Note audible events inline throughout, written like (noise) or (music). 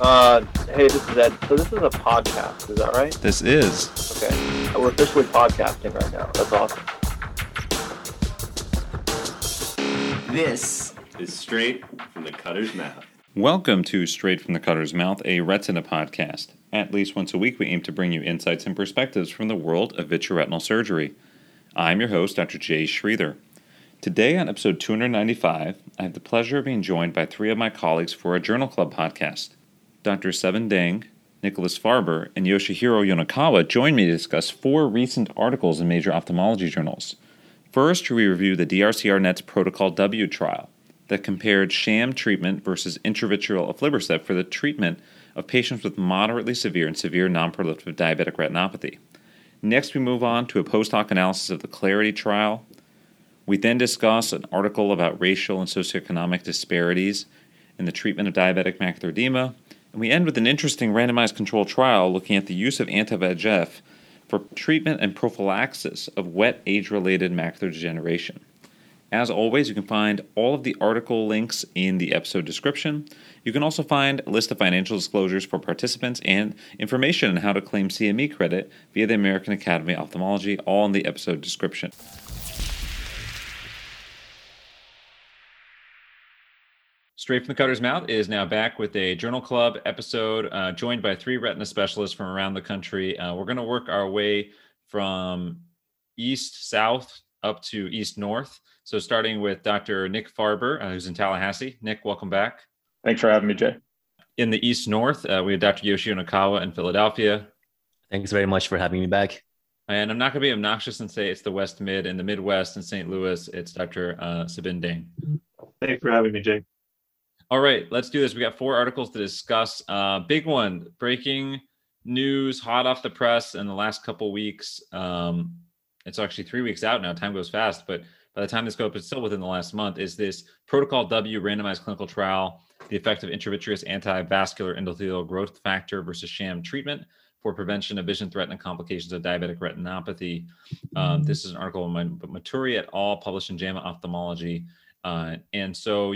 Uh, hey, this is Ed. So this is a podcast, is that right? This is. Okay. We're officially podcasting right now. That's awesome. This is straight from the cutter's mouth. Welcome to Straight from the Cutter's Mouth, a retina podcast. At least once a week, we aim to bring you insights and perspectives from the world of vitreoretinal surgery. I'm your host, Dr. Jay Sridhar. Today, on episode 295, I have the pleasure of being joined by three of my colleagues for a Journal Club podcast. Dr. Sabin Dang, Nicholas Farber, and Yoshihiro Yonekawa join me to discuss four recent articles in major ophthalmology journals. First, we review the DRCR Net's Protocol W trial that compared sham treatment versus intravitreal aflibercept for the treatment of patients with moderately severe and severe nonproliferative diabetic retinopathy. Next, we move on to a post hoc analysis of the Clarity trial. We then discuss an article about racial and socioeconomic disparities in the treatment of diabetic macular edema and we end with an interesting randomized controlled trial looking at the use of anti VEGF for treatment and prophylaxis of wet age related macular degeneration. As always, you can find all of the article links in the episode description. You can also find a list of financial disclosures for participants and information on how to claim CME credit via the American Academy of Ophthalmology, all in the episode description. Straight from the Cutter's Mouth is now back with a Journal Club episode, uh, joined by three retina specialists from around the country. Uh, we're going to work our way from east south up to east north. So, starting with Dr. Nick Farber, uh, who's in Tallahassee. Nick, welcome back. Thanks for having me, Jay. In the east north, uh, we have Dr. Yoshi Nakawa in Philadelphia. Thanks very much for having me back. And I'm not going to be obnoxious and say it's the West Mid. In the Midwest in St. Louis, it's Dr. Uh, Sabin Dang. Thanks for having me, Jay. All right, let's do this. We got four articles to discuss. Uh, big one, breaking news, hot off the press in the last couple weeks. Um, it's actually three weeks out now. Time goes fast, but by the time this goes up, it's still within the last month. Is this Protocol W randomized clinical trial, the effect of intravitreous anti-vascular endothelial growth factor versus sham treatment for prevention of vision-threatening complications of diabetic retinopathy? Um, this is an article by Maturi et al. published in JAMA Ophthalmology. Uh, and so,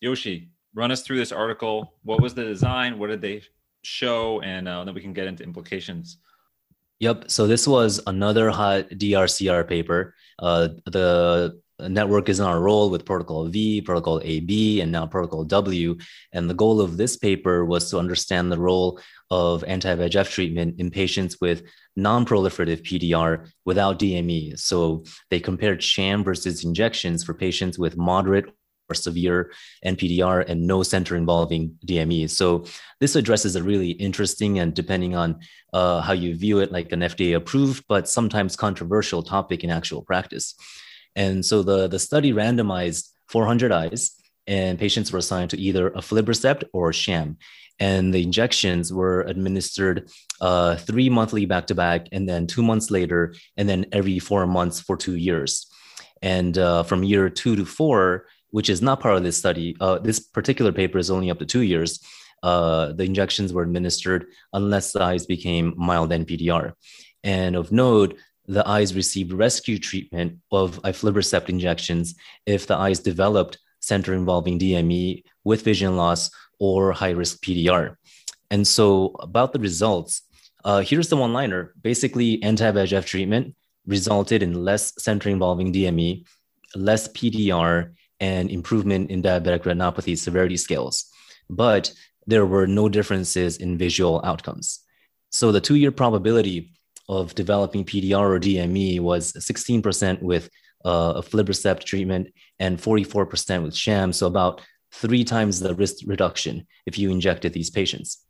Yoshi, run us through this article. What was the design? What did they show? And uh, then we can get into implications. Yep. So this was another hot DRCR paper. Uh, the network is on a roll with protocol V, protocol AB, and now protocol W. And the goal of this paper was to understand the role of anti-VEGF treatment in patients with non-proliferative PDR without DME. So they compared sham versus injections for patients with moderate or severe NPDR and no center involving DME. So this addresses a really interesting and depending on uh, how you view it, like an FDA approved, but sometimes controversial topic in actual practice. And so the, the study randomized 400 eyes and patients were assigned to either a aflibercept or sham. And the injections were administered uh, three monthly back to back, and then two months later, and then every four months for two years. And uh, from year two to four, which is not part of this study. Uh, this particular paper is only up to two years. Uh, the injections were administered unless the eyes became mild NPDR. And of note, the eyes received rescue treatment of aflibercept injections if the eyes developed center involving DME with vision loss or high risk PDR. And so, about the results, uh, here's the one liner basically, anti VEGF treatment resulted in less center involving DME, less PDR, and improvement in diabetic retinopathy severity scales, but there were no differences in visual outcomes. So the two year probability of developing PDR or DME was 16% with uh, aflibercept treatment and 44% with sham. So about three times the risk reduction if you injected these patients.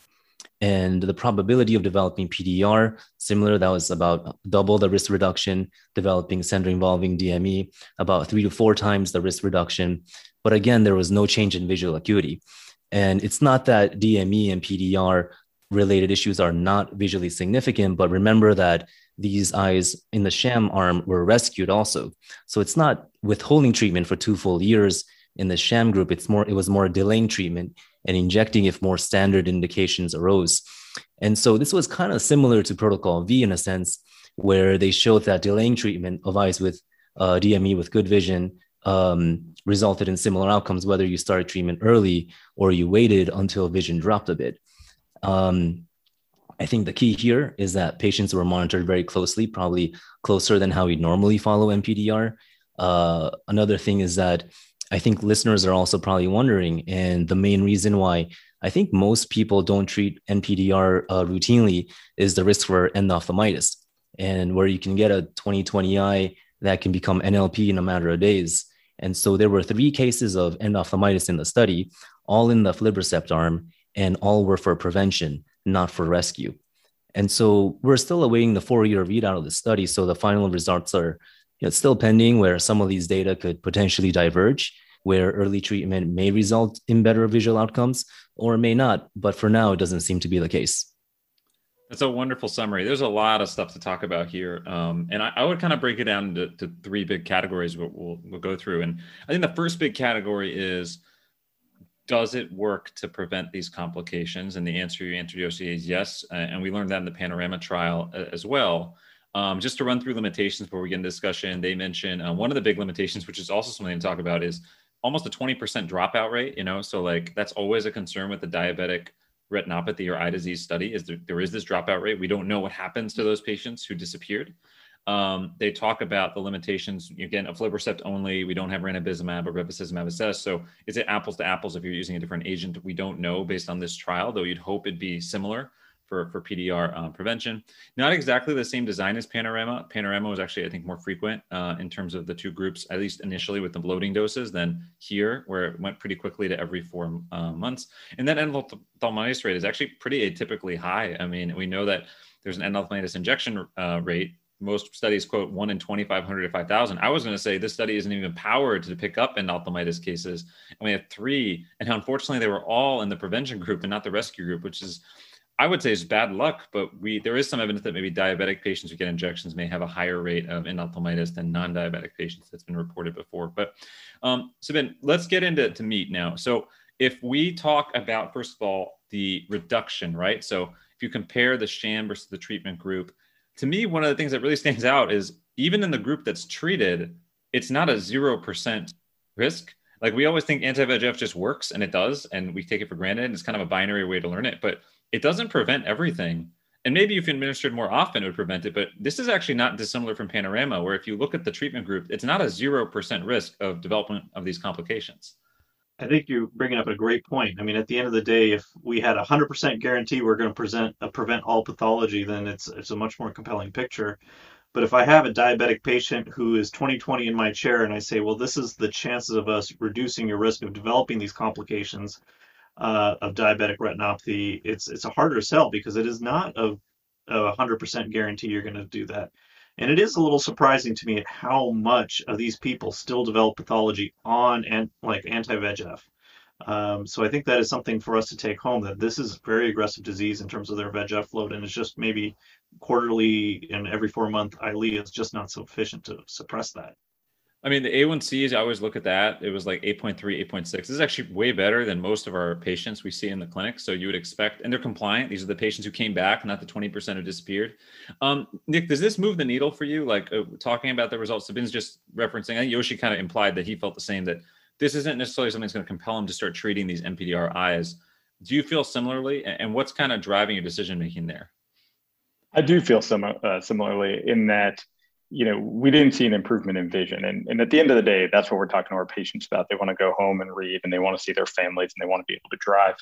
And the probability of developing PDR, similar, that was about double the risk reduction, developing center involving DME, about three to four times the risk reduction. But again, there was no change in visual acuity. And it's not that DME and PDR related issues are not visually significant, but remember that these eyes in the sham arm were rescued also. So it's not withholding treatment for two full years in the sham group. It's more, it was more delaying treatment and injecting if more standard indications arose. And so this was kind of similar to Protocol V in a sense, where they showed that delaying treatment of eyes with uh, DME with good vision um, resulted in similar outcomes, whether you started treatment early or you waited until vision dropped a bit. Um, I think the key here is that patients were monitored very closely, probably closer than how we normally follow NPDR. Uh, another thing is that I think listeners are also probably wondering, and the main reason why I think most people don't treat NPDR uh, routinely is the risk for endophthalmitis, and where you can get a 20/20 eye that can become NLP in a matter of days. And so there were three cases of endophthalmitis in the study, all in the aflibercept arm, and all were for prevention, not for rescue. And so we're still awaiting the four-year readout of the study. So the final results are you know, still pending, where some of these data could potentially diverge, where early treatment may result in better visual outcomes or may not. But for now, it doesn't seem to be the case. That's a wonderful summary. There's a lot of stuff to talk about here, um, and I, I, would kind of break it down into to three big categories. We'll, we'll, we'll go through, and I think the first big category is does it work to prevent these complications? And the answer you answered, is yes. Uh, and we learned that in the Panorama trial as well. Um, just to run through limitations before we get into discussion, they mentioned uh, one of the big limitations, which is also something to talk about, is almost a 20% dropout rate. You know, so like that's always a concern with the diabetic retinopathy or eye disease study is there, there is this dropout rate. We don't know what happens to those patients who disappeared. Um, they talk about the limitations again of aflibercept only. We don't have ranibizumab or bevacizumab assessed. So is it apples to apples if you're using a different agent? We don't know based on this trial, though you'd hope it'd be similar for, for PDR um, prevention. Not exactly the same design as Panorama. Panorama was actually, I think, more frequent uh, in terms of the two groups, at least initially with the loading doses, than here, where it went pretty quickly to every four uh, months. And that endophthalmitis rate is actually pretty atypically high. I mean, we know that there's an endophthalmitis injection uh, rate. Most studies quote one in 2,500 to 5,000. I was going to say this study isn't even powered to pick up endophthalmitis cases. And we have three. And unfortunately, they were all in the prevention group and not the rescue group, which is I would say it's bad luck, but we there is some evidence that maybe diabetic patients who get injections may have a higher rate of endophthalmitis than non-diabetic patients. That's been reported before. But um, so Ben, let's get into to meat now. So if we talk about first of all the reduction, right? So if you compare the sham versus the treatment group, to me one of the things that really (laughs) stands out is even in the group that's treated, it's not a zero percent risk. Like we always think anti-VEGF just works, and it does, and we take it for granted. It's kind of a binary way to learn it, but it doesn't prevent everything. And maybe if administered more often, it would prevent it. But this is actually not dissimilar from Panorama, where if you look at the treatment group, it's not a 0% risk of development of these complications. I think you're bringing up a great point. I mean, at the end of the day, if we had a 100% guarantee we're going to present uh, prevent all pathology, then it's it's a much more compelling picture. But if I have a diabetic patient who is 20/20 in my chair and I say, well, this is the chances of us reducing your risk of developing these complications, uh, of diabetic retinopathy, it's it's a harder sell because it is not a, a 100% guarantee you're going to do that. And it is a little surprising to me at how much of these people still develop pathology on and like anti-VEGF. Um, so I think that is something for us to take home that this is a very aggressive disease in terms of their VEGF load, and it's just maybe quarterly and every four month Eylea is just not sufficient to suppress that. I mean, the A1Cs, I always look at that. It was like 8.3, 8.6. This is actually way better than most of our patients we see in the clinic. So you would expect, and they're compliant. These are the patients who came back, not the 20% who disappeared. Um, Nick, does this move the needle for you? Like uh, talking about the results, Sabin's just referencing, I think Yoshi kind of implied that he felt the same, that this isn't necessarily something that's going to compel him to start treating these NPDR eyes. Do you feel similarly? And what's kind of driving your decision making there? I do feel sim- uh, similarly in that you know, we didn't see an improvement in vision. And, and at the end of the day, that's what we're talking to our patients about. They want to go home and read and they want to see their families and they want to be able to drive.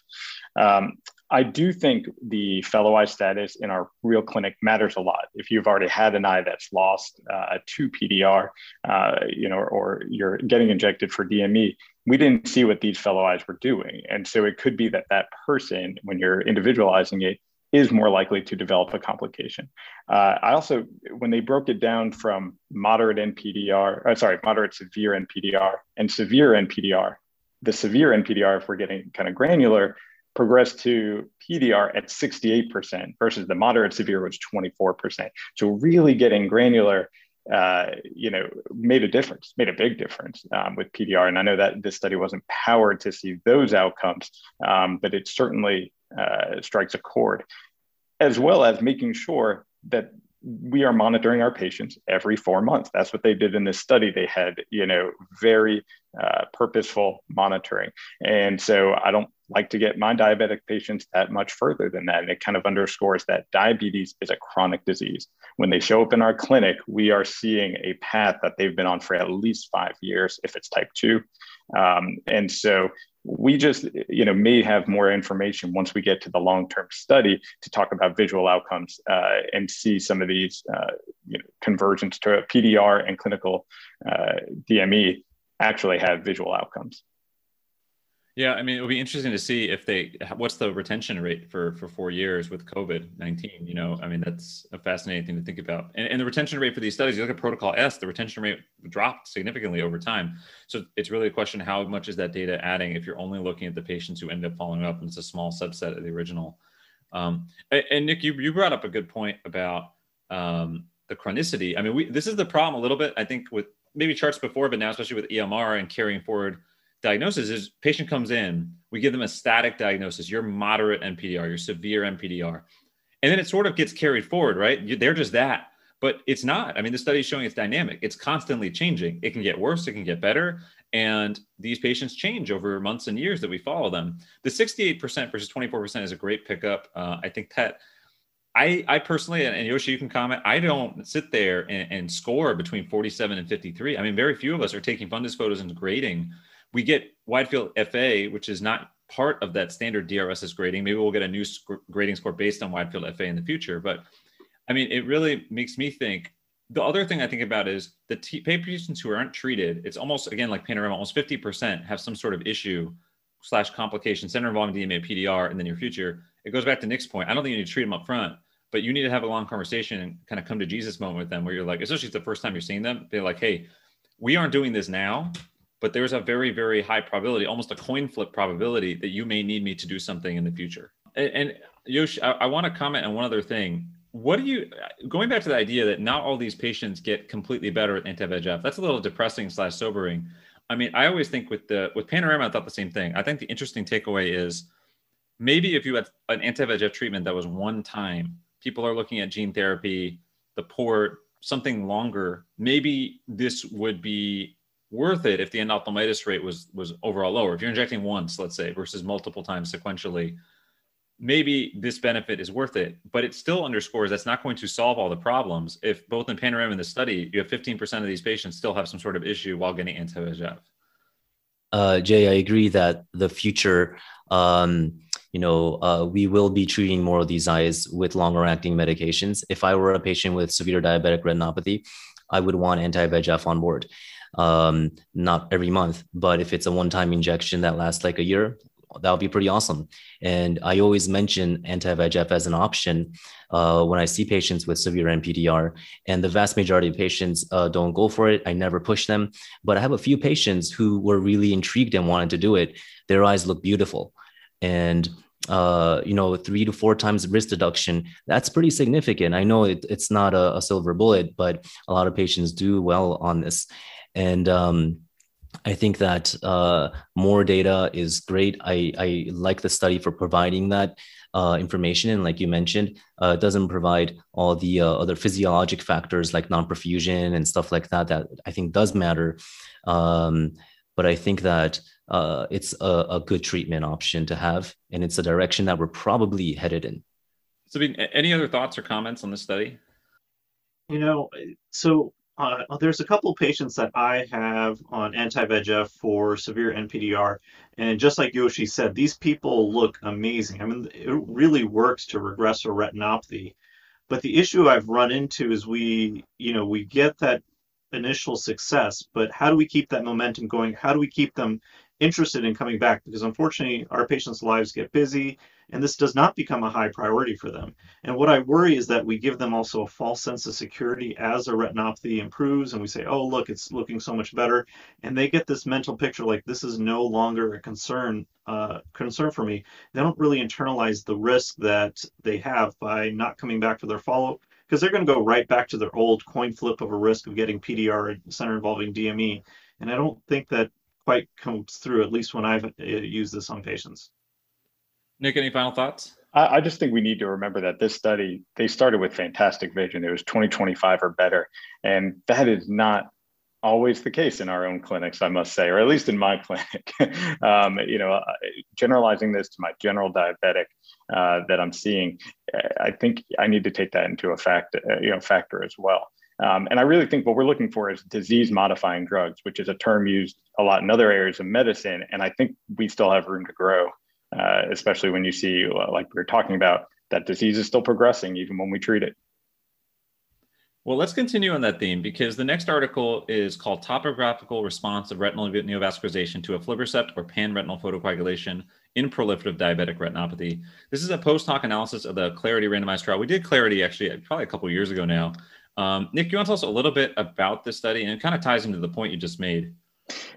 Um, I do think the fellow eye status in our real clinic matters a lot. If you've already had an eye that's lost uh, to PDR, uh, you know, or, or you're getting injected for DME, we didn't see what these fellow eyes were doing. And so it could be that that person, when you're individualizing it, is more likely to develop a complication. Uh, I also, when they broke it down from moderate NPDR, uh, sorry, moderate severe NPDR and severe NPDR, the severe NPDR, if we're getting kind of granular, progressed to PDR at 68% versus the moderate severe was 24%. So really getting granular, uh, you know, made a difference, made a big difference um, with PDR. And I know that this study wasn't powered to see those outcomes, um, but it certainly uh, strikes a chord, as well as making sure that we are monitoring our patients every four months. That's what they did in this study. They had, you know, very uh, purposeful monitoring, and so I don't like to get my diabetic patients that much further than that. And it kind of underscores that diabetes is a chronic disease. When they show up in our clinic, we are seeing a path that they've been on for at least five years if it's type 2. Um, and so we just you know may have more information once we get to the long-term study to talk about visual outcomes uh, and see some of these uh, you know, convergence to PDR and clinical uh, DME actually have visual outcomes. Yeah, I mean, it'll be interesting to see if they what's the retention rate for for four years with COVID nineteen. You know, I mean, that's a fascinating thing to think about. And, and the retention rate for these studies, you look at Protocol S, the retention rate dropped significantly over time. So it's really a question: how much is that data adding? If you're only looking at the patients who end up following up, and it's a small subset of the original. Um, and, and, Nick, you you brought up a good point about um, the chronicity. I mean, we this is the problem a little bit. I think with maybe charts before, but now especially with EMR and carrying forward diagnosis is patient comes in, we give them a static diagnosis. You're moderate NPDR, you're severe NPDR. And then it sort of gets carried forward, right? They're just that. But it's not. I mean, the study is showing it's dynamic. It's constantly changing. It can get worse, it can get better. And these patients change over months and years that we follow them. The 68% versus 24% is a great pickup. Uh, I think that I, I personally, and Yoshi, you can comment, I don't sit there and, and, score between 47 and 53. I mean, very few of us are taking fundus photos and grading we get wide field FA, which is not part of that standard DRSS grading. Maybe we'll get a new sc- grading score based on wide field FA in the future. But I mean, it really makes me think. The other thing I think about is the t- patients who aren't treated. It's almost again like panorama. Almost 50% have some sort of issue slash complication, center involving DME PDR in the near future. It goes back to Nick's point. I don't think you need to treat them up front, but you need to have a long conversation and kind of come to Jesus moment with them where you're like, especially the first time you're seeing them, they're like, hey, we aren't doing this now but there's a very very high probability almost a coin flip probability that you may need me to do something in the future. And, and yosh I, I want to comment on one other thing. What do you going back to the idea that not all these patients get completely better with anti-vegf that's a little depressing slash sobering. I mean i always think with the with panorama i thought the same thing. I think the interesting takeaway is maybe if you had an anti-vegf treatment that was one time people are looking at gene therapy the port something longer maybe this would be worth it if the endophthalmitis rate was was overall lower. If you're injecting once, let's say, versus multiple times sequentially, maybe this benefit is worth it. But it still underscores that's not going to solve all the problems. If both in Panorama and the study, you have 15% of these patients still have some sort of issue while getting anti-VEGF. Uh, Jay, I agree that the future, um, you know, uh, we will be treating more of these eyes with longer acting medications. If I were a patient with severe diabetic retinopathy, I would want anti-VEGF on board um, not every month, but if it's a one time injection that lasts like a year, that would be pretty awesome. And I always mention anti VEGF as an option uh, when I see patients with severe NPDR. And the vast majority of patients uh, don't go for it. I never push them. But I have a few patients who were really intrigued and wanted to do it. Their eyes look beautiful. And uh, you know, three to four times risk deduction, that's pretty significant. I know it, it's not a, a silver bullet, but a lot of patients do well on this. And um, I think that uh, more data is great. I, I like the study for providing that uh, information. And like you mentioned, uh, it doesn't provide all the uh, other physiologic factors like non-perfusion and stuff like that, that I think does matter. Um, but I think that uh, it's a, a, good treatment option to have. And it's a direction that we're probably headed in. So, any other thoughts or comments on this study? You know, so uh, there's a couple of patients that I have on anti-VEGF for severe NPDR, and just like Yoshi said, these people look amazing. I mean, it really works to regress a retinopathy. But the issue I've run into is we, you know, we get that initial success, but how do we keep that momentum going? How do we keep them interested in coming back? Because unfortunately, our patients' lives get busy and this does not become a high priority for them. And what I worry is that we give them also a false sense of security as their retinopathy improves, and we say, "Oh, look, it's looking so much better," and they get this mental picture like this is no longer a concern uh, concern for me. They don't really internalize the risk that they have by not coming back for their follow up because they're going to go right back to their old coin flip of a risk of getting PDR center involving DME, and I don't think that quite comes through at least when I've uh, used this on patients. Nick, any final thoughts? I, I just think we need to remember that this study, they started with fantastic vision. It was 2025 or better. And that is not always the case in our own clinics, I must say, or at least in my (laughs) clinic. um, you know, generalizing this to my general diabetic uh, that I'm seeing, I think I need to take that into a fact, uh, you know, factor as well. Um, and I really think what we're looking for is disease modifying drugs, which is a term used a lot in other areas of medicine. And I think we still have room to grow, uh, especially when you see, uh, like we were talking about, that disease is still progressing even when we treat it. Well, let's continue on that theme because the next article is called Topographical Response of Retinal Neovascularization to Aflibercept or Pan-Retinal Photocoagulation in Proliferative Diabetic Retinopathy. This is a post-hoc analysis of the Clarity randomized trial. We did Clarity actually probably a couple years ago now. Um, Nick, you want to tell us a little bit about this study and it kind of ties into the point you just made?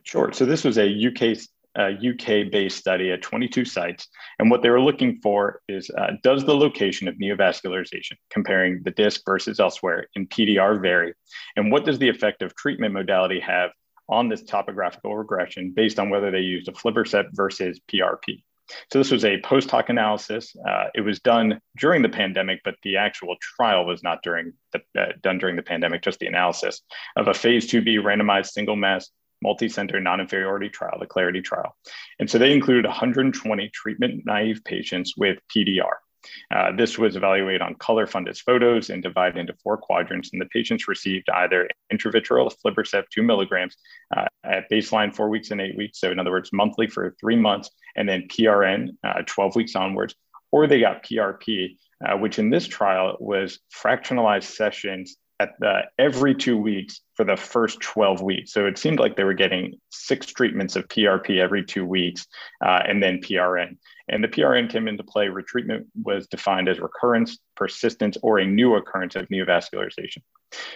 Sure. So this was a UK a UK based study at 22 sites. And what they were looking for is uh, does the location of neovascularization, comparing the disc versus elsewhere, in PDR vary? And what does the effect of treatment modality have on this topographical regression based on whether they used aflibercept versus PRP? So this was a post hoc analysis. Uh, it was done during the pandemic, but the actual trial was not during the, uh, done during the pandemic. Just the analysis of a phase 2b randomized single mass multi-center non-inferiority trial, the Clarity trial. And so they included 120 treatment naive patients with PDR. Uh, this was evaluated on color fundus photos and divided into four quadrants, and the patients received either intravitreal aflibercept 2 milligrams uh, at baseline four weeks and eight weeks, so in other words, monthly for three months, and then PRN uh, 12 weeks onwards, or they got PRP, uh, which in this trial was fractionalized sessions at the, every two weeks for the first 12 weeks. So it seemed like they were getting six treatments of PRP every two weeks uh, and then PRN. And the PRN came into play. Retreatment was defined as recurrence, persistence, or a new occurrence of neovascularization.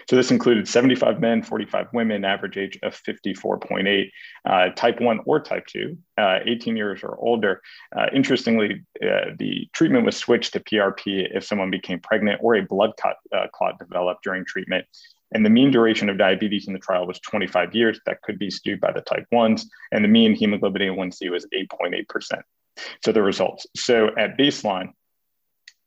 So this included 75 men, 45 women, average age of 54.8, uh, type 1 or type 2, uh, 18 years or older. Uh, interestingly, uh, the treatment was switched to PRP if someone became pregnant or a blood clot, uh, clot developed during treatment. And the mean duration of diabetes in the trial was 25 years. That could be skewed by the type 1s. And the mean hemoglobin A1C was 8.8%. So the results. So at baseline,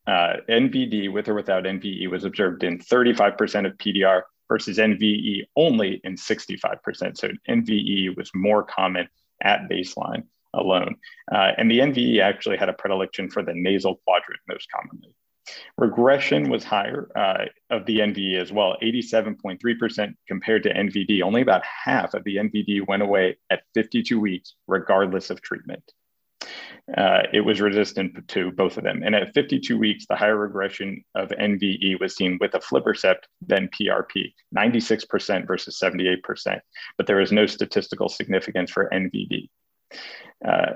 uh, NVD with or without NVE was observed in 35% of PDR versus NVE only in 65%. So NVE was more common at baseline alone. Uh, and the NVE actually had a predilection for the nasal quadrant most commonly. Regression was higher uh, of the NVE as well, 87.3% compared to NVD. Only about half of the NVD went away at 52 weeks, regardless of treatment. Uh, it was resistant to both of them. And at 52 weeks, the higher regression of NVE was seen with a aflibercept than PRP, 96% versus 78%. But there was no statistical significance for NVD. Uh,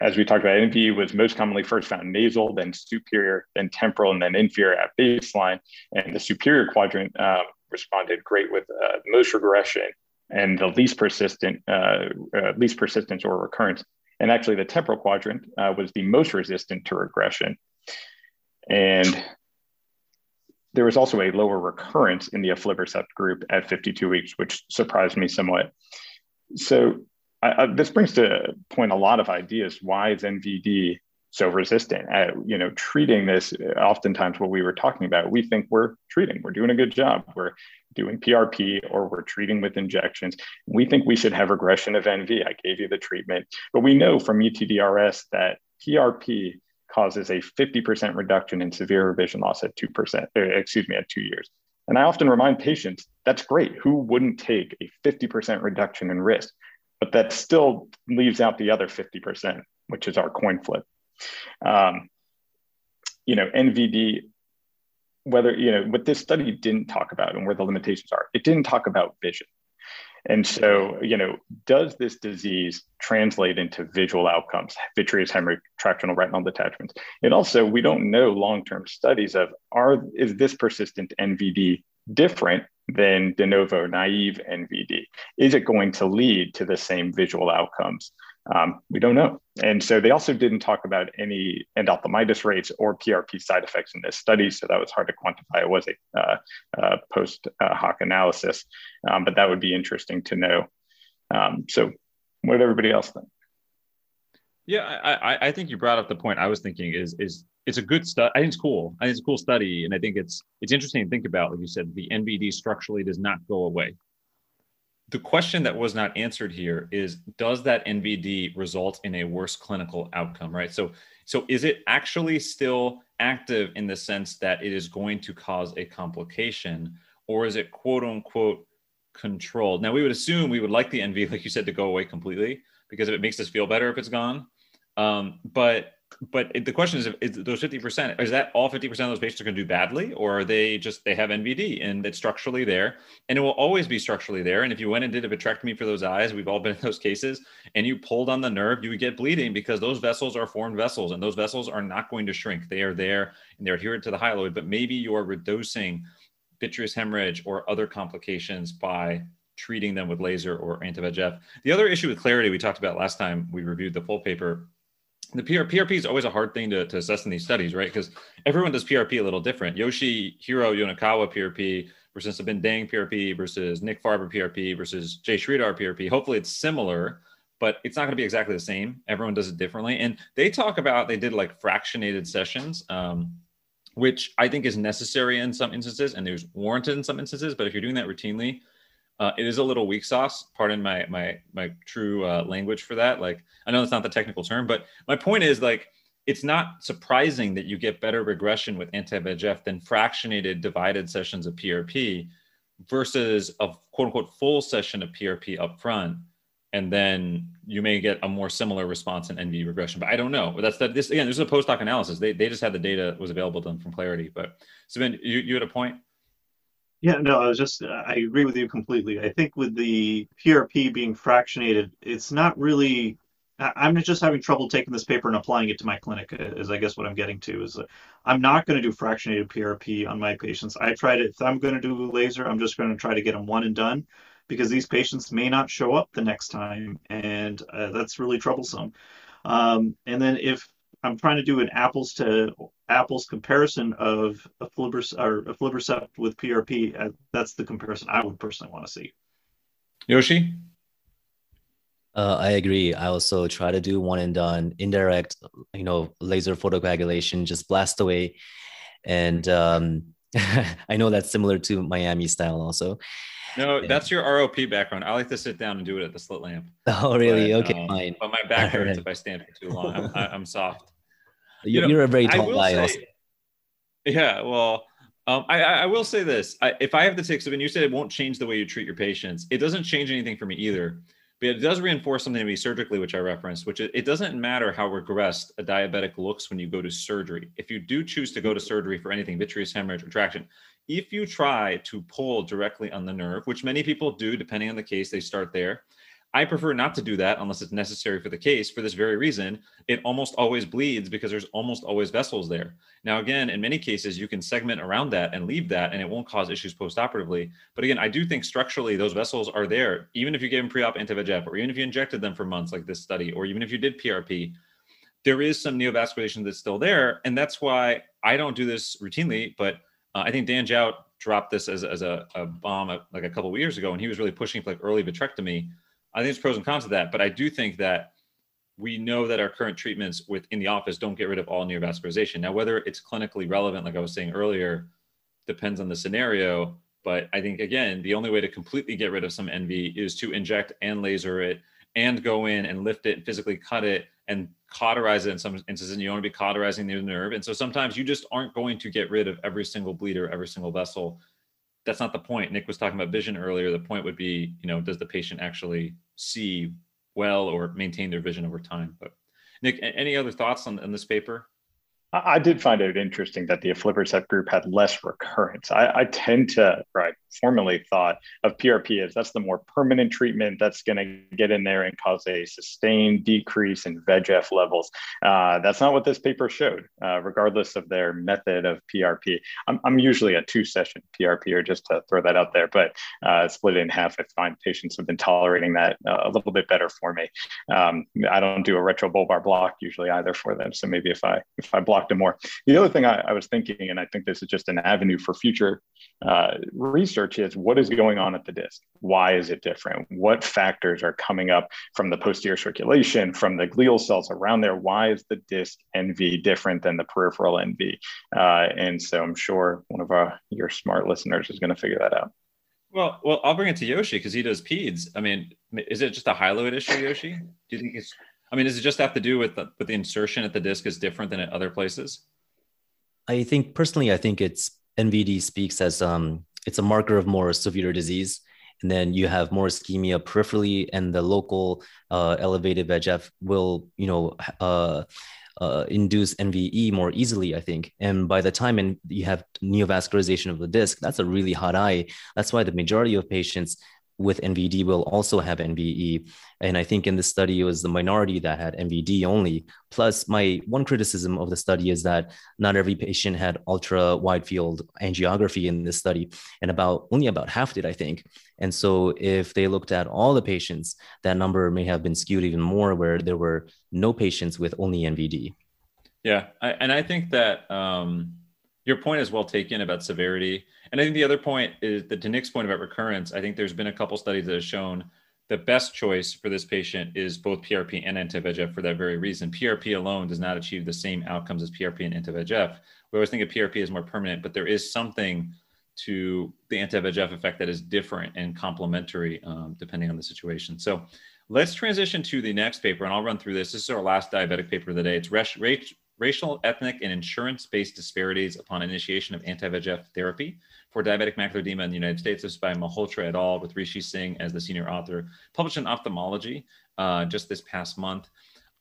as we talked about, NVE was most commonly first found nasal, then superior, then temporal, and then inferior at baseline. And the superior quadrant uh, responded great with uh, most regression and the least persistent, uh, uh, least persistence or recurrence. And actually, the temporal quadrant uh, was the most resistant to regression. And there was also a lower recurrence in the aflibercept group at 52 weeks, which surprised me somewhat. So I, I, this brings to point a lot of ideas. Why is NVD so resistant? Uh, you know, treating this, oftentimes what we were talking about, we think we're treating, we're doing a good job, we're doing PRP or we're treating with injections. We think we should have regression of NV. I gave you the treatment, but we know from ETDRS that PRP causes a 50% reduction in severe vision loss at 2%, uh, excuse me, at two years. And I often remind patients that's great. Who wouldn't take a 50% reduction in risk? but that still leaves out the other 50%, which is our coin flip. Um, you know, NVD, whether, you know, what this study didn't talk about and where the limitations are, it didn't talk about vision. And so, you know, does this disease translate into visual outcomes, vitreous hemorrhage, tractional retinal detachments? And also, we don't know long-term studies of are is this persistent NVD different than de novo naive NVD? Is it going to lead to the same visual outcomes? Um, we don't know. And so they also didn't talk about any endophthalmitis rates or PRP side effects in this study. So that was hard to quantify. It was a uh, uh, post hoc analysis, um, but that would be interesting to know. Um, so what did everybody else think? Yeah, I, I think you brought up the point I was thinking is is it's a good study. I think it's cool. I think it's a cool study, and I think it's it's interesting to think about. Like you said, the NVD structurally does not go away, the question that was not answered here is does that NVD result in a worse clinical outcome, right? So, so is it actually still active in the sense that it is going to cause a complication, or is it quote unquote controlled? Now, we would assume we would like the NV, like you said, to go away completely because if it makes us feel better if it's gone. Um, but but the question is, is those 50%, is that all 50% of those patients are going to do badly or are they just, they have NVD and it's structurally there and it will always be structurally there. And if you went and did a vitrectomy for those eyes, we've all been in those cases and you pulled on the nerve, you would get bleeding because those vessels are formed vessels and those vessels are not going to shrink. They are there and they're adherent to the hyaloid, but maybe you're reducing vitreous hemorrhage or other complications by treating them with laser or anti-VEGF. The other issue with clarity we talked about last time we reviewed the full paper the PR, PRP is always a hard thing to, to assess in these studies, right? Because everyone does PRP a little different. Yoshi Hiro Yonekawa PRP versus Sabin Dang PRP versus Nick Farber PRP versus Jay Sridhar PRP. Hopefully it's similar, but it's not going to be exactly the same. Everyone does it differently. And they talk about, they did like fractionated sessions, um, which I think is necessary in some instances and there's warranted in some instances. But if you're doing that routinely, uh, it is a little weak sauce. Pardon my my my true uh, language for that. Like I know that's not the technical term, but my point is like it's not surprising that you get better regression with anti-VEGF than fractionated divided sessions of PRP versus a quote unquote full session of PRP up front. And then you may get a more similar response in NV regression, but I don't know. That's that. This again, this is a post hoc analysis. They, they just had the data was available to them from Clarity. But Sabin, you, you had a point. Yeah, no, I was just, I agree with you completely. I think with the PRP being fractionated, it's not really, I'm just having trouble taking this paper and applying it to my clinic, is I guess what I'm getting to. Is I'm not going to do fractionated PRP on my patients. I tried it, if I'm going to do laser, I'm just going to try to get them one and done because these patients may not show up the next time. And uh, that's really troublesome. Um, and then if I'm trying to do an apples to apples comparison of aflibercept or a aflibercept with PRP. Uh, that's the comparison I would personally want to see. Yoshi. Uh, I agree. I also try to do one and done indirect, you know, laser photocoagulation, just blast away. And um, (laughs) I know that's similar to Miami style also. No, that's your ROP background. I like to sit down and do it at the slit lamp. (laughs) Oh, really? But, okay, um, fine. But my back hurts right. if I stand for too long. I'm, I, am soft. (laughs) You, you are a very tall guy. Say, (laughs) yeah, well, um, I, I will say this: I, if I have to take, so when you said it won't change the way you treat your patients, it doesn't change anything for me either. But it does reinforce something to me surgically, which I referenced, which it, it doesn't matter how regressed a diabetic looks when you go to surgery. If you do choose to go to surgery for anything, vitreous hemorrhage, retraction, if you try to pull directly on the nerve, which many people do, depending on the case, they start there. I prefer not to do that unless it's necessary for the case for this very reason. It almost always bleeds because there's almost always vessels there. Now, again, in many cases, you can segment around that and leave that, and it won't cause issues postoperatively. But again, I do think structurally those vessels are there, even if you gave them pre op anti VEGF, or even if you injected them for months, like this study, or even if you did PRP, there is some neovascularization that's still there. And that's why I don't do this routinely. But uh, I think Dan Jout dropped this as, as a, a bomb a, like a couple of years ago, and he was really pushing for like early vitrectomy I think there's pros and cons to that, but I do think that we know that our current treatments within the office don't get rid of all neovascularization. Now, whether it's clinically relevant, like I was saying earlier, depends on the scenario. But I think again, the only way to completely get rid of some NV is to inject and laser it and go in and lift it and physically cut it and cauterize it in some instances. And you want to be cauterizing the nerve. And so sometimes you just aren't going to get rid of every single bleeder, every single vessel that's not the point. Nick was talking about vision earlier. The point would be, you know, does the patient actually see well or maintain their vision over time? But Nick, any other thoughts on, on this paper? I did find it interesting that the aflibercept group had less recurrence. I, I tend to, right, formerly thought of PRP as that's the more permanent treatment that's going to get in there and cause a sustained decrease in VEGF levels. Uh, that's not what this paper showed, uh, regardless of their method of PRP. I'm, I'm usually a two session PRP, or just to throw that out there, but uh, split it in half. I find patients have been tolerating that uh, a little bit better for me. Um, I don't do a retrobulbar block usually either for them. So maybe if I if I block talk to more. The other thing I, I was thinking, and I think this is just an avenue for future uh, research, is what is going on at the disc? Why is it different? What factors are coming up from the posterior circulation, from the glial cells around there? Why is the disc NV different than the peripheral NV? Uh, and so I'm sure one of our your smart listeners is going to figure that out. Well, well, I'll bring it to Yoshi because he does peds. I mean, is it just a hyaloid issue, Yoshi? Do you think it's? I mean, does it just have to do with the, with the insertion at the disc is different than at other places? I think personally, I think it's NVD speaks as um, it's a marker of more severe disease. And then you have more ischemia peripherally, and the local uh, elevated VEGF will, you know, uh, uh, induce NVE more easily, I think. And by the time and you have neovascularization of the disc, that's a really hot eye. That's why the majority of patients with NVD will also have NVE. And I think in this study, it was the minority that had NVD only. Plus, my one criticism of the study is that not every patient had ultra wide field angiography in this study, and about only about half did, I think. And so, if they looked at all the patients, that number may have been skewed even more, where there were no patients with only NVD. Yeah, I, and I think that um, your point is well taken about severity. And I think the other point is that to Nick's point about recurrence, I think there's been a couple studies that have shown the best choice for this patient is both PRP and anti-VEGF for that very reason. PRP alone does not achieve the same outcomes as PRP and anti-VEGF. We always think of PRP as more permanent, but there is something to the anti-VEGF effect that is different and complementary um, depending on the situation. So let's transition to the next paper, and I'll run through this. This is our last diabetic paper of the day. It's racial, ethnic, and insurance-based disparities upon initiation of anti-VEGF therapy for diabetic macular edema in the United States. This is by Malhotra et al. with Rishi Singh as the senior author, published in Ophthalmology uh, just this past month.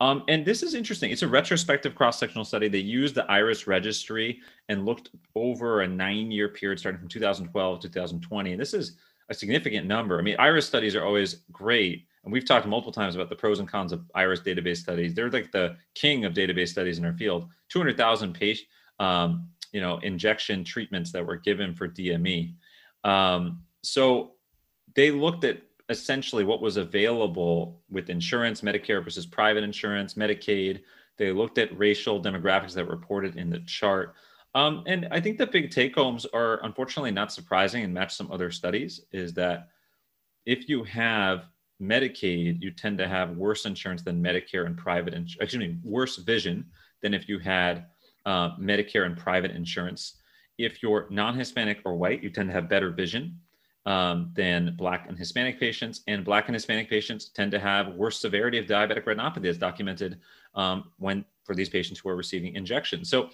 Um, and this is interesting. It's a retrospective cross-sectional study. They used the IRIS registry and looked over a nine-year period starting from 2012 to 2020. And this is a significant number. I mean, IRIS studies are always great. And we've talked multiple times about the pros and cons of IRIS database studies. They're like the king of database studies in our field. 200,000 patient, um, you know injection treatments that were given for DME. Um, so they looked at essentially what was available with insurance, Medicare versus private insurance, Medicaid. They looked at racial demographics that were reported in the chart. Um, and I think the big take homes are unfortunately not surprising and match some other studies is that if you have Medicaid, you tend to have worse insurance than Medicare and private, ins- excuse me, worse vision than if you had uh, Medicare and private insurance. If you're non Hispanic or white, you tend to have better vision um, than Black and Hispanic patients. And Black and Hispanic patients tend to have worse severity of diabetic retinopathy, as documented um, when for these patients who are receiving injections. So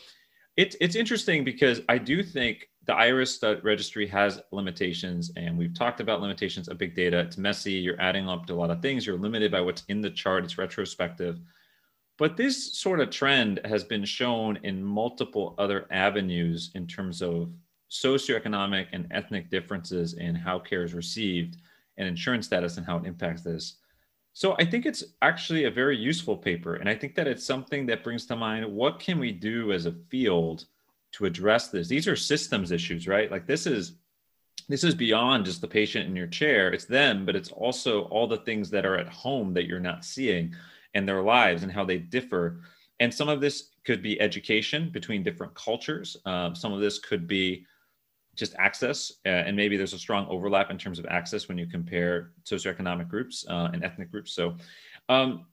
it's, it's interesting because I do think the IRIS registry has limitations, and we've talked about limitations of big data. It's messy. You're adding up to a lot of things. You're limited by what's in the chart. It's retrospective. But this sort of trend has been shown in multiple other avenues in terms of socioeconomic and ethnic differences in how care is received and insurance status and how it impacts this. So I think it's actually a very useful paper. And I think that it's something that brings to mind what can we do as a field to address this? These are systems issues, right? Like this is this is beyond just the patient in your chair. It's them, but it's also all the things that are at home that you're not seeing and their lives and how they differ. And some of this could be education between different cultures. Um, some of this could be just access, uh, and maybe there's a strong overlap in terms of access when you compare socioeconomic groups uh, and ethnic groups. So, um,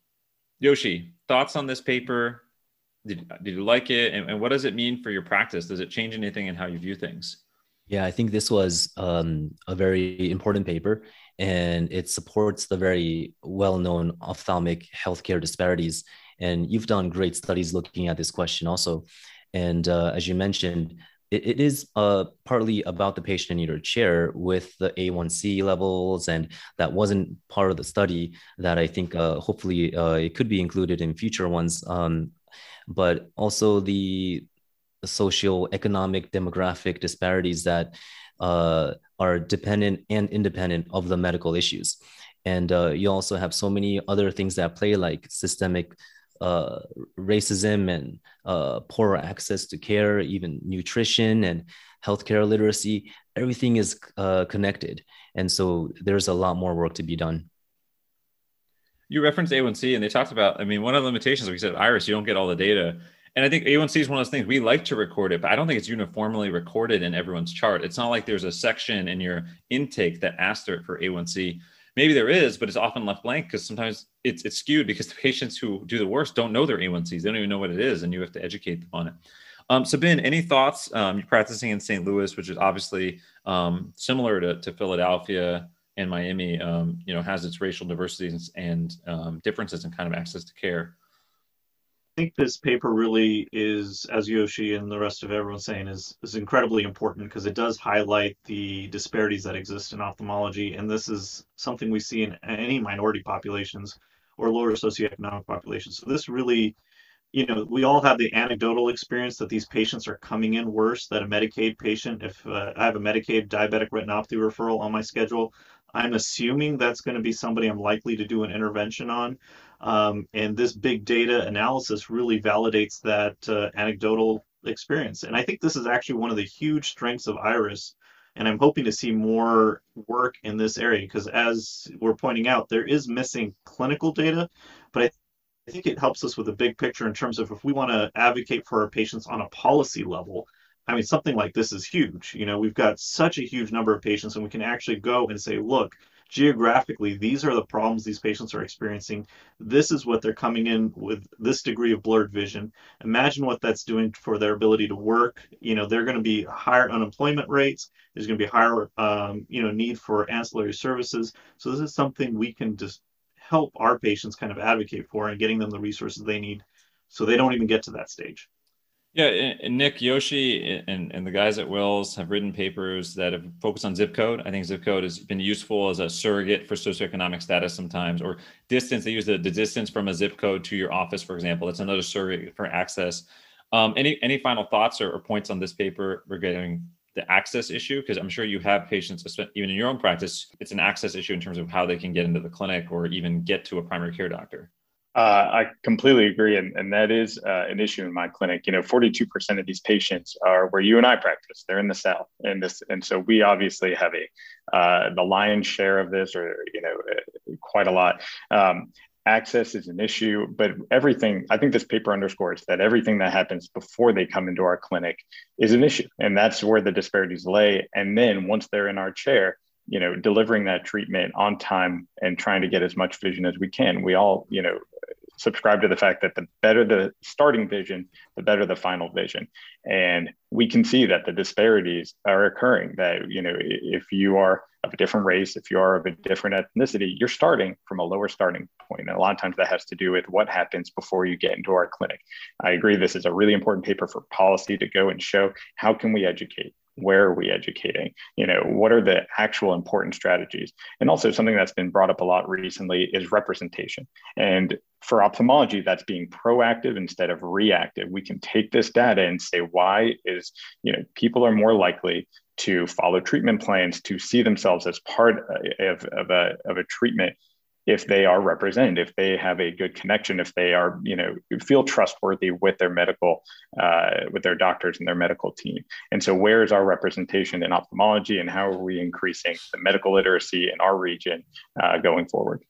Yoshi, thoughts on this paper? Did, did you like it? And, and, what does it mean for your practice? Does it change anything in how you view things? Yeah, I think this was um, a very important paper and it supports the very well-known ophthalmic healthcare disparities. And you've done great studies looking at this question also. And uh, as you mentioned, it, it is uh, partly about the patient in your chair with the A1C levels, and that wasn't part of the study. That I think uh, hopefully uh, it could be included in future ones. Um, but also the social economic demographic disparities that uh, are dependent and independent of the medical issues. And uh, you also have so many other things that play, like systemic uh, racism and uh, poor access to care, even nutrition and healthcare literacy. Everything is uh, connected. And so there's a lot more work to be done. You referenced A1C, and they talked about, I mean, one of the limitations, we said, Iris, you don't get all the data. And I think A1C is one of those things we like to record it, but I don't think it's uniformly recorded in everyone's chart. It's not like there's a section in your intake that asks for A1C. Maybe there is, but it's often left blank because sometimes it's, it's skewed because the (laughs) patients who do the worst don't know their A1Cs. They don't even know what it is, and you have to educate them on it. Um, so, Ben, any thoughts? Um, you're practicing in St. Louis, which is obviously um, similar to, to, Philadelphia and Miami. Um, you know, has its racial diversities and um, differences in kind of access to care. I think this paper really is, as Yoshi and the rest of everyone saying, is is incredibly important because it does highlight the disparities that exist in ophthalmology, and this is something we see in any minority populations or lower socioeconomic populations. So this really, you know, we all have the anecdotal experience that these patients are coming in worse. That a Medicaid patient, if uh, I have a Medicaid diabetic retinopathy referral on my schedule, I'm assuming that's going to be somebody I'm likely to do an intervention on. Um, and this big data analysis really validates that uh, anecdotal experience. And I think this is actually one of the huge strengths of IRIS. And I'm hoping to see more work in this area because, as we're pointing out, there is missing clinical data. But I, th- I think it helps us with a big picture in terms of if we want to advocate for our patients on a policy level. I mean, something like this is huge. You know, we've got such a huge number of patients, and we can actually go and say, look, geographically, these are the problems these patients are experiencing. This is what they're coming in with this degree of blurred vision. Imagine what that's doing for their ability to work. You know, they're going to be higher unemployment rates. There's going to be higher, um, you know, need for ancillary services. So this is something we can just help our patients kind of advocate for and getting them the resources they need so they don't even get to that stage. Yeah, and Nick, Yoshi, and, and the guys at Wills have written papers that have focused on zip code. I think zip code has been useful as a surrogate for socioeconomic status sometimes, or distance. They use the, the distance from a zip code to your office, for example. That's another surrogate for access. Um, any any final thoughts or, or, points on this paper regarding the access issue? Because I'm sure you have patients, even in your own practice, it's an access issue in terms of how they can get into the clinic or even get to a primary care doctor. Uh, I completely agree, and, and that is uh, an issue in my clinic. You know, 42% of these patients are where you and I practice. They're in the South, and this, and so we obviously have a uh, the lion's share of this, or you know, uh, quite a lot. Um, access is an issue, but everything. I think this paper underscores that everything that happens before they come into our clinic is an issue, and that's where the disparities lay. And then once they're in our chair, you know delivering that treatment on time and trying to get as much vision as we can we all you know subscribe to the fact that the better the starting vision, the better the final vision. And we can see that the disparities are occurring. That, you know, if you are of a different race, if you are of a different ethnicity, you're starting from a lower starting point. And a lot of times that has to do with what happens before you get into our clinic. I agree this is a really important paper for policy to go and show how can we educate where are we educating? You know what are the actual important strategies? And also something that's been brought up a lot recently is representation. And for ophthalmology that's being proactive instead of reactive. We can take this data and say why is you know people are more likely to follow treatment plans to see themselves as part of, of, a, of a treatment if they are represented, if they have a good connection, if they are, you know, feel trustworthy with their medical, uh, with their doctors and their medical team. And so, where is our representation in ophthalmology, and how are we increasing the medical literacy in our region uh, going forward?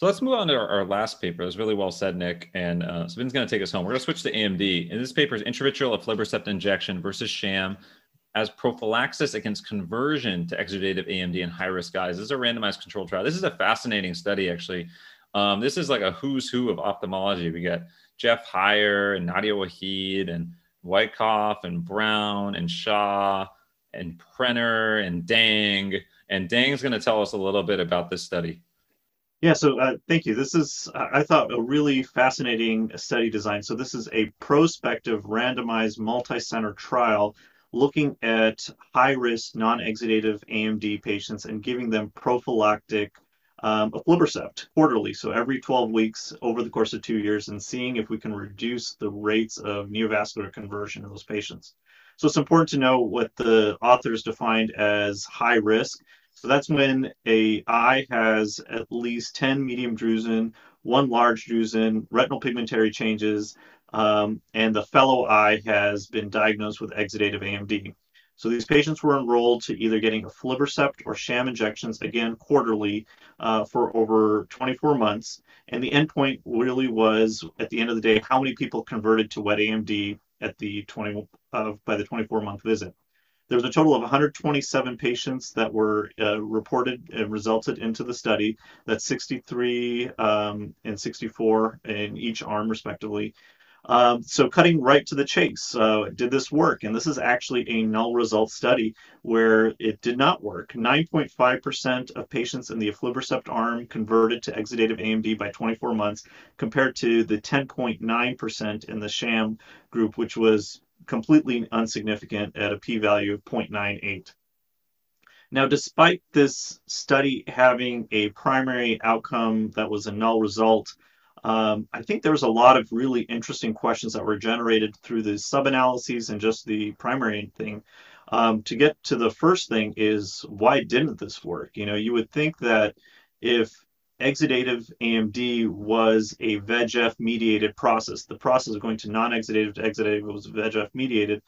So let's move on to our, our last paper. It was really well said, Nick. And uh, going to take us home. We're going to switch to AMD. And this paper is intravitreal aflibercept injection versus sham as prophylaxis against conversion to exudative AMD in high risk guys. This is a randomized controlled trial. This is a fascinating study, actually. Um, this is like a who's who of ophthalmology. We got Jeff Heier and Nadia Waheed and Wykoff and Brown and Shaw and Prenner and Dang. And Dang's going to tell us a little bit about this study. Yeah, so uh, thank you. This is, I thought, a really fascinating study design. So, this is a prospective randomized multi center trial looking at high risk non exudative AMD patients and giving them prophylactic um, aflibercept quarterly, so every 12 weeks over the course of two years, and seeing if we can reduce the rates of neovascular conversion in those patients. So it's important to know what the authors defined as high risk. So that's when a eye has at least 10 medium drusen, one large drusen, retinal pigmentary changes, um, and the fellow eye has been diagnosed with exudative AMD. So these patients were enrolled to either getting aflibercept or sham injections, again quarterly, uh, for over 24 months. And the endpoint really was, at the end of the day, how many people converted to wet AMD at the 20 uh, by the 24 month visit. There was a total of 127 patients that were uh, reported and resulted into the study. That's 63 um, and 64 in each arm, respectively. Um, so cutting right to the chase, uh, did this work? And this is actually a null result study where it did not work. 9.5% of patients in the aflibercept arm converted to exudative AMD by 24 months, compared to the 10.9% in the sham group, which was completely insignificant at a p-value of 0.98. Now, despite this study having a primary outcome that was a null result, um, I think there was a lot of really interesting questions that were generated through the sub-analyses and just the primary thing. Um, to get to the first thing is why didn't this work? You know, you would think that if exudative AMD was a VEGF mediated process, the process of going to non-exudative to exudative was VEGF mediated,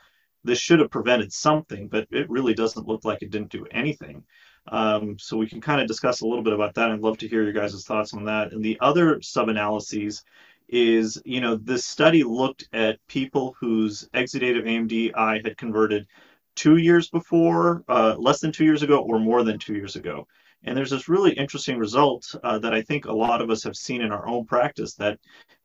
this should have prevented something, but it really doesn't look like it didn't do anything. Um, so we can kind of discuss a little bit about that. I'd love to hear your guys' thoughts on that. And the other sub-analyses is, you know, this study looked at people whose exudative AMD eye had converted two years before, uh, less than two years ago, or more than two years ago. And there's this really interesting result uh, that I think a lot of us have seen in our own practice that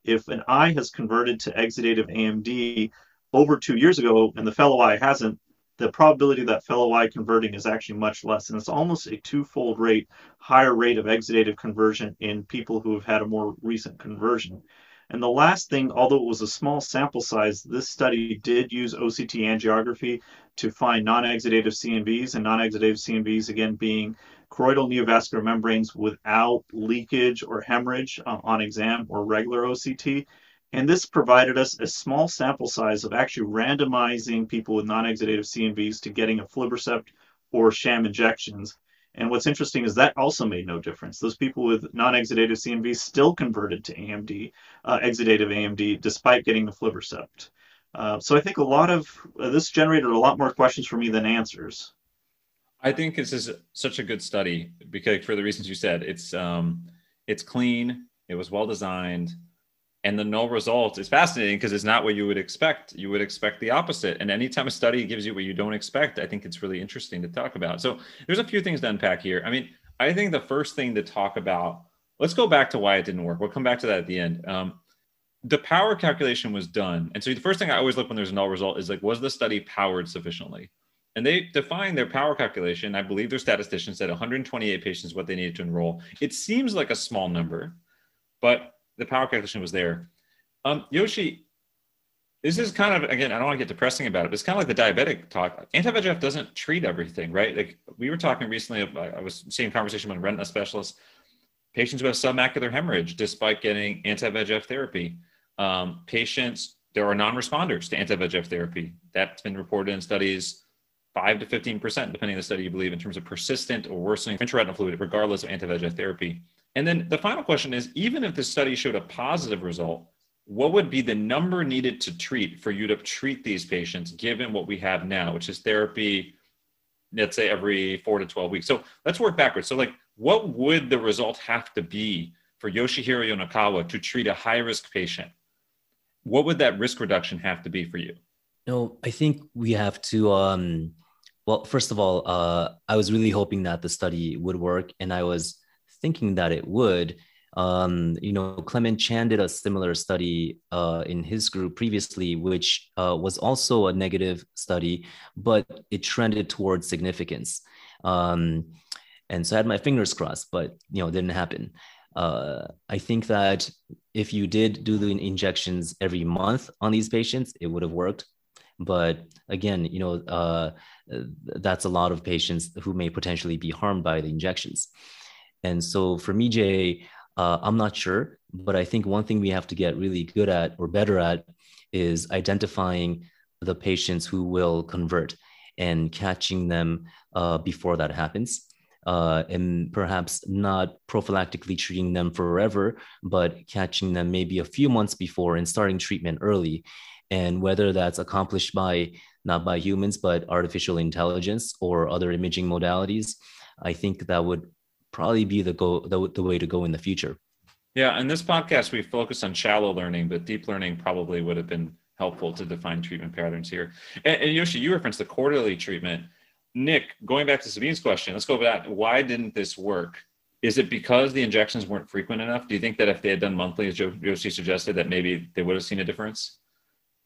if an eye has converted to exudative AMD over two years ago and the fellow eye hasn't, the probability of that fellow eye converting is actually much less. And it's almost a twofold rate, higher rate of exudative conversion in people who have had a more recent conversion. And the last thing, although it was a small sample size, this study did use OCT angiography to find non-exudative CNVs, and non-exudative CNVs again being choroidal neovascular membranes without leakage or hemorrhage uh, on exam or regular OCT. And this provided us a small sample size of actually randomizing people with non-exudative CNVs to getting a aflibercept or sham injections. And what's interesting is that also made no difference. Those people with non-exudative CNVs still converted to AMD, uh, exudative AMD, despite getting the aflibercept. Uh, so I think a lot of uh, this generated a lot more questions for me than answers. I think this is such a good study because for the reasons you said, it's um, it's clean, it was well designed, and the null result is fascinating because it's not what you would expect. You would expect the opposite. And anytime a study gives you what you don't expect, I think it's really interesting to talk about. So there's a few things to unpack here. I mean, I think the first thing to talk about, let's go back to why it didn't work. We'll come back to that at the end. Um, the power calculation was done. And so the first thing I always look when there's a null result is like, was the study powered sufficiently? And they defined their power calculation. I believe their statistician said 128 patients what they needed to enroll. It seems like a small number, but the power calculation was there. Um, Yoshi, this is kind of again, I don't want to get depressing about it, but it's kind of like the diabetic talk. Anti-VEGF doesn't treat everything, right? Like we were talking recently, I was seeing conversation with retina specialists, patients who have submacular hemorrhage despite getting anti-VEGF therapy. Um, patients, there are non-responders to anti-VEGF therapy. That's been reported in studies. 5 to 15%, depending on the study you believe, in terms of persistent or worsening intraretinal fluid, regardless of anti-VEGF therapy. And then the final question is even if the study showed a positive result, what would be the number needed to treat for you to treat these patients given what we have now, which is therapy, let's say every four to 12 weeks? So let's work backwards. So, like, what would the result have to be for Yoshihiro Yonekawa to treat a high risk patient? What would that risk reduction have to be for you? No, I think we have to. Um, well, first of all, uh, I was really hoping that the study would work, and I was thinking that it would. Um, you know, Clement Chan did a similar study uh, in his group previously, which uh, was also a negative study, but it trended towards significance. Um, and so I had my fingers crossed, but you know, it didn't happen. Uh, I think that if you did do the injections every month on these patients, it would have worked. But again, you know, uh, that's a lot of patients who may potentially be harmed by the injections. And so for me, Jay, uh, I'm not sure, but I think one thing we have to get really good at or better at is identifying the patients who will convert and catching them uh, before that happens. Uh, and perhaps not prophylactically treating them forever, but catching them maybe a few months before and starting treatment early. And whether that's accomplished by not by humans, but artificial intelligence or other imaging modalities, I think that would probably be the go the, the way to go in the future. Yeah, in this podcast we focus on shallow learning, but deep learning probably would have been helpful to define treatment patterns here. And, and Yoshi, you referenced the quarterly treatment. Nick, going back to Sabin's question, let's go back. Why didn't this work? Is it because the injections weren't frequent enough? Do you think that if they had done monthly, as Yoshi suggested, that maybe they would have seen a difference?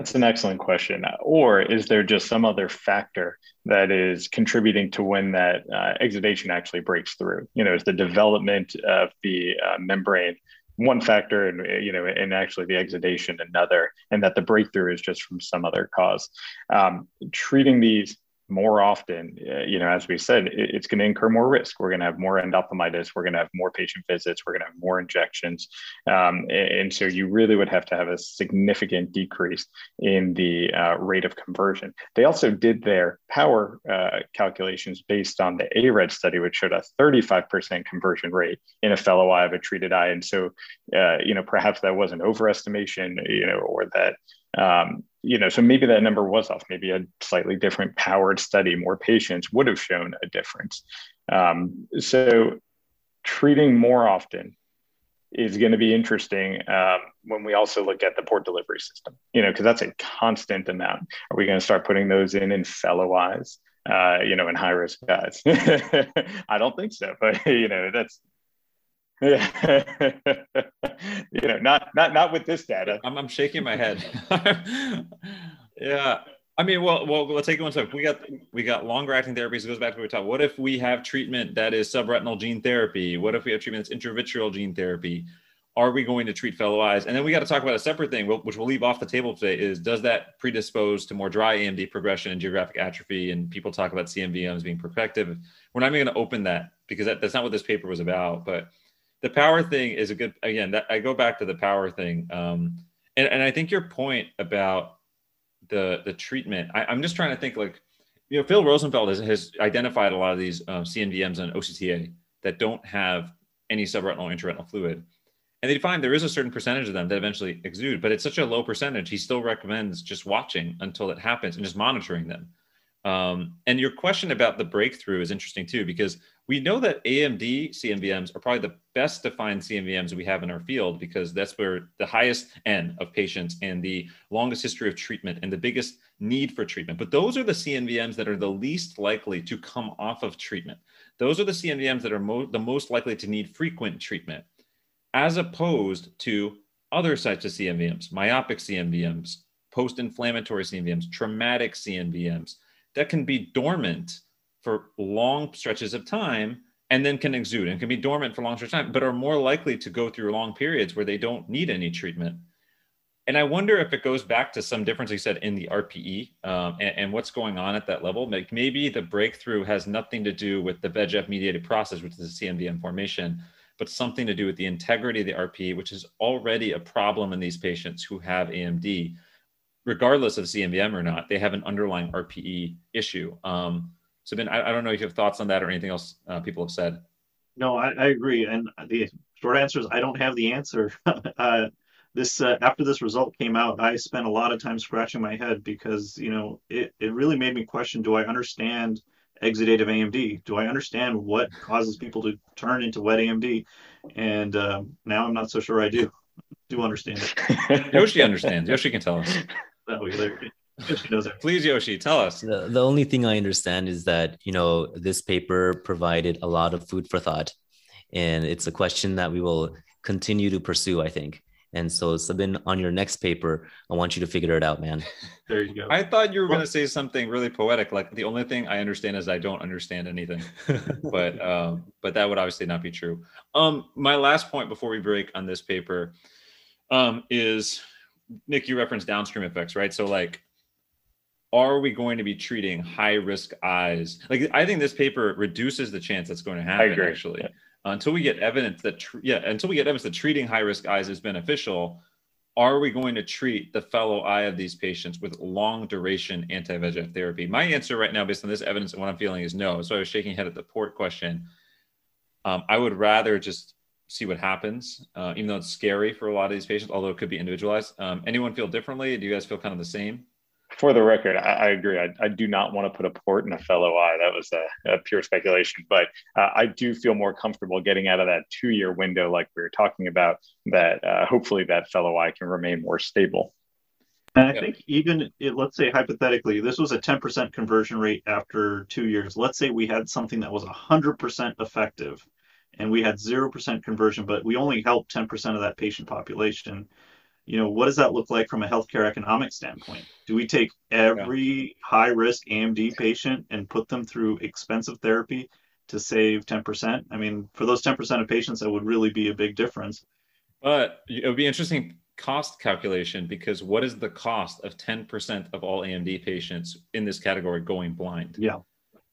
That's an excellent question. Or is there just some other factor that is contributing to when that uh, exudation actually breaks through? You know, is the development of the uh, membrane one factor and you know and actually the exudation another and that the breakthrough is just from some other cause um, treating these more often, uh, you know, as we said, it, it's going to incur more risk. We're going to have more endophthalmitis. We're going to have more patient visits. We're going to have more injections. Um, and, and, so you really would have to have a significant decrease in the uh, rate of conversion. They also did their power uh, calculations based on the AREDS study, which showed a 35% conversion rate in a fellow eye of a treated eye. And so, uh, you know, perhaps that was an overestimation, you know, or that um, you know, so maybe that number was off. Maybe a slightly different powered study, more patients would have shown a difference. Um, so treating more often is going to be interesting um, when we also look at the port delivery system, you know, because that's a constant amount. Are we going to start putting those in in fellow eyes, uh, you know, in high risk guys? (laughs) I don't think so, but (laughs) you know, that's yeah. (laughs) you know, not not not with this data. I'm, I'm shaking my head. (laughs) yeah. I mean, well, well, let's take it one step. We got we got longer acting therapies. It goes back to what we talked. What if we have treatment that is subretinal gene therapy? What if we have treatment that's intravitreal gene therapy? Are we going to treat fellow eyes? And then we got to talk about a separate thing, which we'll leave off the table today. Is does that predispose to more dry AMD progression and geographic atrophy? And people talk about CNVMs being protective. We're not even going to open that because that, that's not what this paper was about. But the power thing is a good again that i go back to the power thing um and, and i think your point about the the treatment I, am just trying to think like you know phil rosenfeld has, has identified a lot of these um, cnvms and octa that don't have any subretinal or intraretinal fluid and they find there is a certain percentage of them that eventually exude but it's such a low percentage he still recommends just watching until it happens and just monitoring them um, and your question about the breakthrough is interesting too, because we know that AMD CNVMs are probably the best defined CNVMs we have in our field because that's where the highest N of patients and the longest history of treatment and the biggest need for treatment. But those are the CNVMs that are the least likely to come off of treatment. Those are the CNVMs that are mo- the most likely to need frequent treatment, as opposed to other types of CNVMs, myopic CNVMs, post inflammatory CNVMs, traumatic CNVMs that can be dormant for long stretches of time and then can exude and can be dormant for long stretches of time, but are more likely to go through long periods where they don't need any treatment. And I wonder if it goes back to some difference you said in the RPE um, and, and, what's going on at that level. Like maybe the breakthrough has nothing to do with the VEGF mediated process, which is the CNVM formation, but something to do with the integrity of the RPE, which is already a problem in these patients who have AMD regardless of CNVM or not, they have an underlying RPE issue. Um, so, Ben, I, I, don't know if you have thoughts on that or anything else uh, people have said. No, I, I, agree. And the short answer is I don't have the answer. (laughs) uh, this uh, after this result came out, I spent a lot of time scratching my head because you know it, it really made me question: Do I understand exudative AMD? Do I understand what causes people to turn into wet AMD? And uh, now I'm not so sure I do (laughs) do understand it. Yoshi understands. Yoshi can tell us. Please, Yoshi, tell us. The, the only thing I understand is that, you know, this paper provided a lot of food for thought. And it's a question that we will continue to pursue, I think. And so, Sabin, on your next paper, I want you to figure it out, man. There you go. I thought you were going to say something really poetic, like the only thing I understand is I don't understand anything. (laughs) but um, but that would obviously not be true. Um, my last point before we break on this paper um, is Nick, you referenced downstream effects, right? So like, are we going to be treating high risk eyes? Like, I think this paper reduces the chance that's going to happen. Actually, yeah. until we get evidence that, tr- yeah, until we get evidence that treating high risk eyes is beneficial, are we going to treat the fellow eye of these patients with long duration anti VEGF therapy? My answer right now, based on this evidence and what I'm feeling, is no. So I was shaking head at the port question. Um, I would rather just see what happens, uh, even though it's scary for a lot of these patients, although it could be individualized. Um, anyone feel differently? Do you guys feel kind of the same? For the record, I, I agree. I, I, do not want to put a port in a fellow eye. That was a, a pure speculation, but uh, I do feel more comfortable getting out of that two-year window, like we were talking about. That uh, hopefully that fellow eye can remain more stable. And I think even let's say hypothetically, this was a 10% conversion rate after two years. Let's say we had something that was 100% effective and we had 0% conversion, but we only helped 10% of that patient population. you know, what does that look like from a healthcare economic standpoint? Do we take every high risk AMD patient and put them through expensive therapy to save 10%? I mean, for those 10% of patients, that would really be a big difference. But it would be interesting cost calculation because what is the cost of 10% of all AMD patients in this category going blind? Yeah.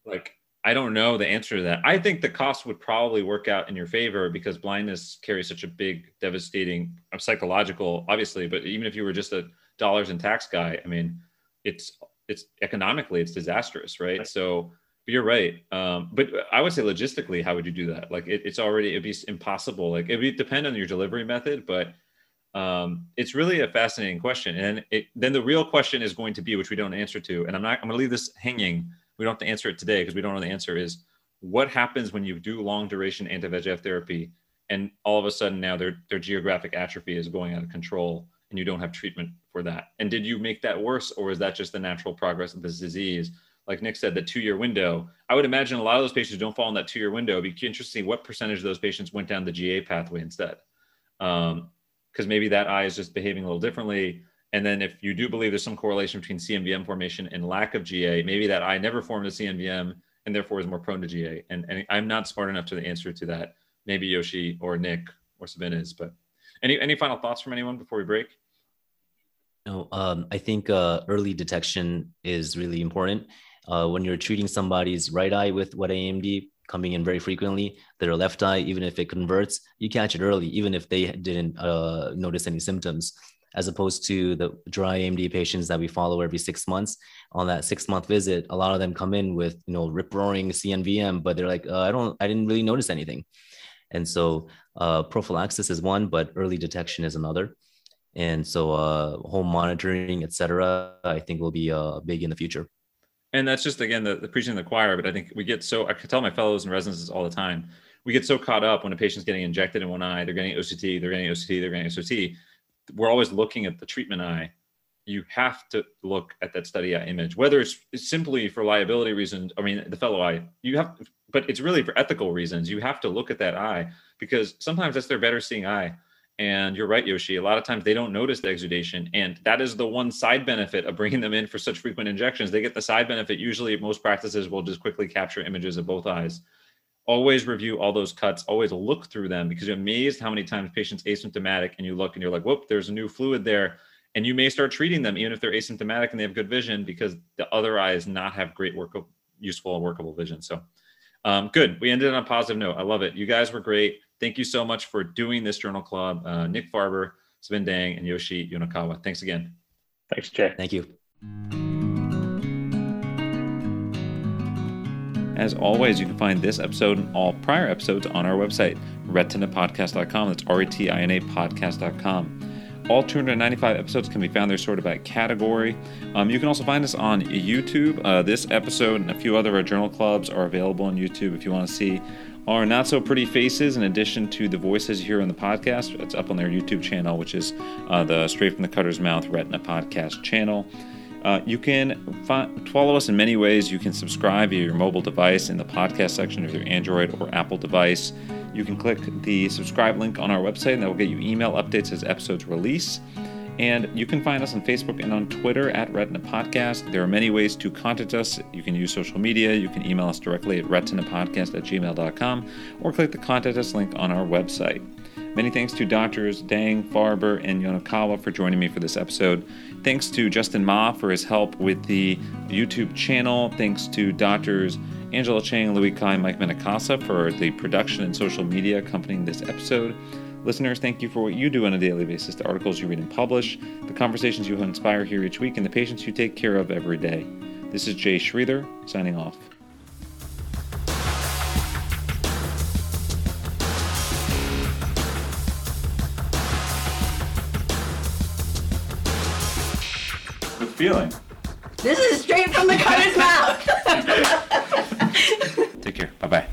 Like, I don't know the answer to that. I think the cost would probably work out in your favor because blindness carries such a big, devastating uh, psychological, obviously. But even if you were just a dollars and tax guy, I mean, it's it's economically it's disastrous, right? right. So, but you're right. Um, but I would say logistically, how would you do that? Like, it, it's already it'd be impossible. Like, it would depend on your delivery method, but um, it's really a fascinating question. And it, then the real question is going to be, which we don't answer to, and I'm not. I'm going to leave this hanging we don't have to answer it today because we don't know the answer is what happens when you do long duration anti-VEGF therapy and all of a sudden now their, their geographic atrophy is going out of control and you don't have treatment for that. And did you make that worse or is that just the natural progress of this disease? Like Nick said, the two-year window. I would imagine a lot of those patients don't fall in that two-year window. It'd be interesting what percentage of those patients went down the GA pathway instead. Because um, maybe that eye is just behaving a little differently. And then if you do believe there's some correlation between CNVM formation and lack of GA, maybe that eye never formed a CNVM and therefore is more prone to GA. And, and I'm not smart enough to the answer to that. Maybe Yoshi or Nick or Sabin is. But any any final thoughts from anyone before we break? No, um, I think uh, early detection is really important. Uh, when you're treating somebody's right eye with wet AMD coming in very frequently, their left eye, even if it converts, you catch it early, even if they didn't uh, notice any symptoms as opposed to the dry AMD patients that we follow every six months. On that six month visit, a lot of them come in with you know rip roaring CNVM, but they're like, uh, I don't, I didn't really notice anything. And so uh, prophylaxis is one, but early detection is another. And so uh, home monitoring, et cetera, I think will be uh, big in the future. And that's just again the, the preaching of the choir. But I think we get so I can tell my fellows and residents all the time. We get so caught up when a patient's getting injected in one eye, they're getting OCT, they're getting OCT, they're getting OCT we're always looking at the treatment eye. You have to look at that study eye image whether it's simply for liability reasons i mean the fellow eye you have but it's really for ethical reasons. You have to look at that eye because sometimes that's their better seeing eye. And you're right yoshi a lot of times they don't notice the exudation. And that is the one side benefit of bringing them in for such frequent injections. They get the side benefit. Usually most practices will just quickly capture images of both eyes always review all those cuts, always look through them because you're amazed how many times patients asymptomatic and you look and you're like, whoop, there's a new fluid there. And you may start treating them even if they're asymptomatic and they have good vision because the other eyes not have great work useful and workable vision. So um, good. We ended on a positive note. I love it. You guys were great. Thank you so much for doing this journal club. Uh, Nick Farber, Sabin Dang, and Yoshi Yonekawa. Thanks again. Thanks, Jay. Thank you. As always, you can find this episode and all prior episodes on our website, retinapodcast.com. That's R E T I N A podcast.com. All 295 episodes can be found there sorted by category. Um, you can also find us on YouTube. Uh, this episode and a few other our journal clubs are available on YouTube if you want to see our not so pretty faces in addition to the voices you hear on the podcast. It's up on their YouTube channel, which is uh, the Straight from the Cutter's Mouth Retina Podcast channel. Uh, you can follow us in many ways. You can subscribe via your mobile device in the podcast section of your Android or Apple device. You can click the subscribe link on our website, and that will get you email updates as episodes release. And you can find us on Facebook and on Twitter at Retina Podcast. There are many ways to contact us. You can use social media. You can email us directly at retinapodcast at gmail.com or click the contact us link on our website. Many thanks to Doctors Dang, Farber, and Yonekawa for joining me for this episode. Thanks to Justin Ma for his help with the YouTube channel. Thanks to Doctors Angela Chang, Louis Cai, and Mike Menacasa for the production and social media accompanying this episode. Listeners, thank you for what you do on a daily basis, the articles you read and publish, the conversations you inspire here each week, and the patients you take care of every day. This is Jay Sridhar, signing off. Feeling? This is straight from the cutter's mouth. (laughs) Take care. Bye bye.